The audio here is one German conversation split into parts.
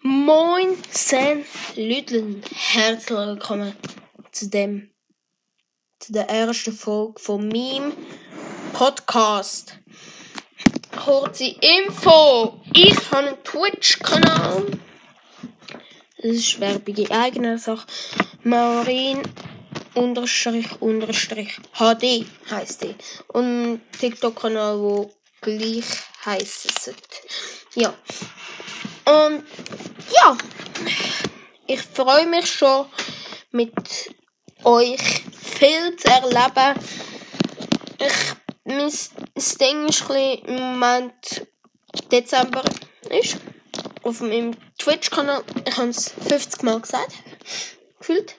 Moin, Sen Lüdlen. Herzlich willkommen zu dem, zu der ersten Folge von meinem Podcast. Kurze Info. Ich habe einen Twitch-Kanal. Das ist Werbung in eigener Sache. Maureen unterstrich unterstrich HD heisst die. Und TikTok-Kanal, wo gleich heisst. Ja. Und ja, ich freue mich schon mit euch viel zu erleben. Ich, mein Ding ist ein im Moment Dezember ist. Auf meinem Twitch-Kanal. Ich habe es 50 Mal gesagt. Gefühlt.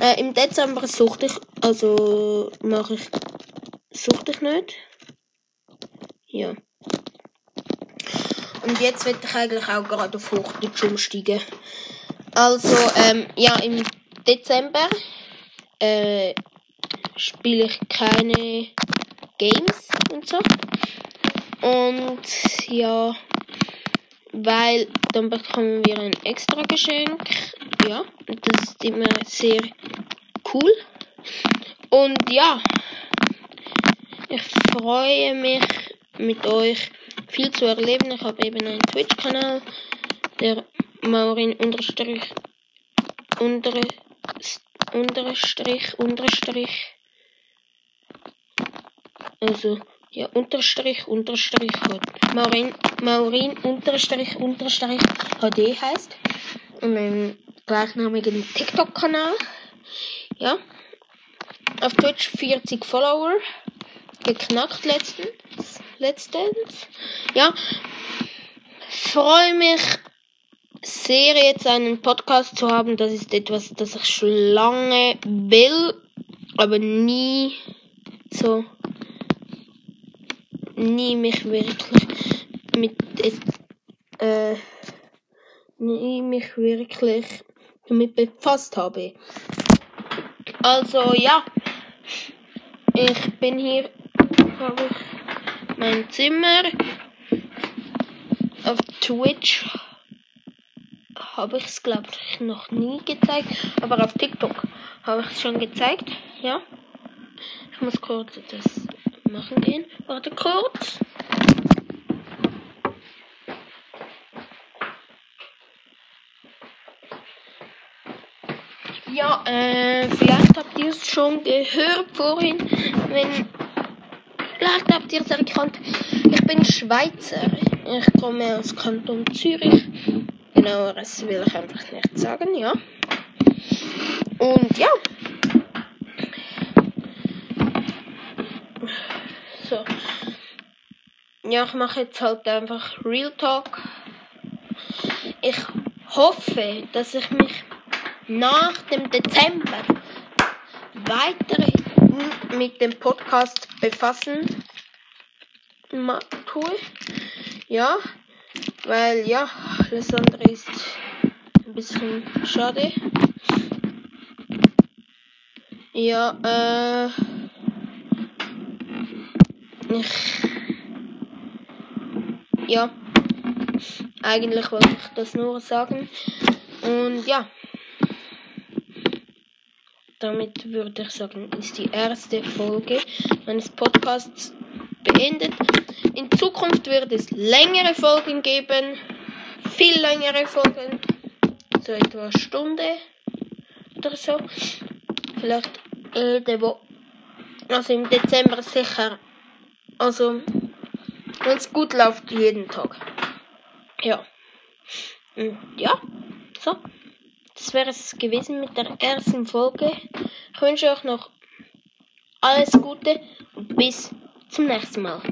Äh, Im Dezember suchte ich, also mache ich, suchte ich nicht. Ja. Und jetzt will ich eigentlich auch gerade auf Hochdeutsch umsteigen. Also, ähm, ja, im Dezember äh, spiele ich keine Games und so. Und ja, weil dann bekommen wir ein extra Geschenk. Ja, das ist immer sehr cool. Und ja, ich freue mich mit euch viel zu erleben. Ich habe eben einen Twitch-Kanal, der Maurin unterstrich unter unterstrich unterstrich. Also ja unterstrich unterstrich hat Maurin Maurin unterstrich unterstrich HD heißt. Und meinem gleichnamigen TikTok-Kanal. Ja. Auf Twitch 40 Follower. Geknackt letztens letztens. Ja, freue mich sehr, jetzt einen Podcast zu haben. Das ist etwas, das ich schon lange will, aber nie so, nie mich wirklich mit, äh, nie mich wirklich damit befasst habe. Also ja, ich bin hier, habe ich mein Zimmer. Auf Twitch habe ich es, glaube ich, noch nie gezeigt. Aber auf TikTok habe ich es schon gezeigt. Ja. Ich muss kurz das machen gehen. Warte kurz. Ja, äh, vielleicht habt ihr es schon gehört vorhin, wenn Vielleicht habt ihr es erkannt. Ich bin Schweizer. Ich komme aus Kanton Zürich. Genaueres will ich einfach nicht sagen, ja. Und ja. So. Ja, ich mache jetzt halt einfach Real Talk. Ich hoffe, dass ich mich nach dem Dezember weitere mit dem Podcast befassen tue. Ja, weil ja, alles andere ist ein bisschen schade. Ja, äh, ich, ja, eigentlich wollte ich das nur sagen. Und ja damit würde ich sagen, ist die erste Folge meines Podcasts beendet. In Zukunft wird es längere Folgen geben, viel längere Folgen, so etwa eine Stunde oder so. Vielleicht jede Woche, also im Dezember sicher. Also, wenn es gut läuft, jeden Tag. Ja. Ja, so das wäre es gewesen mit der ersten Folge. Ich wünsche euch noch alles Gute und bis zum nächsten Mal.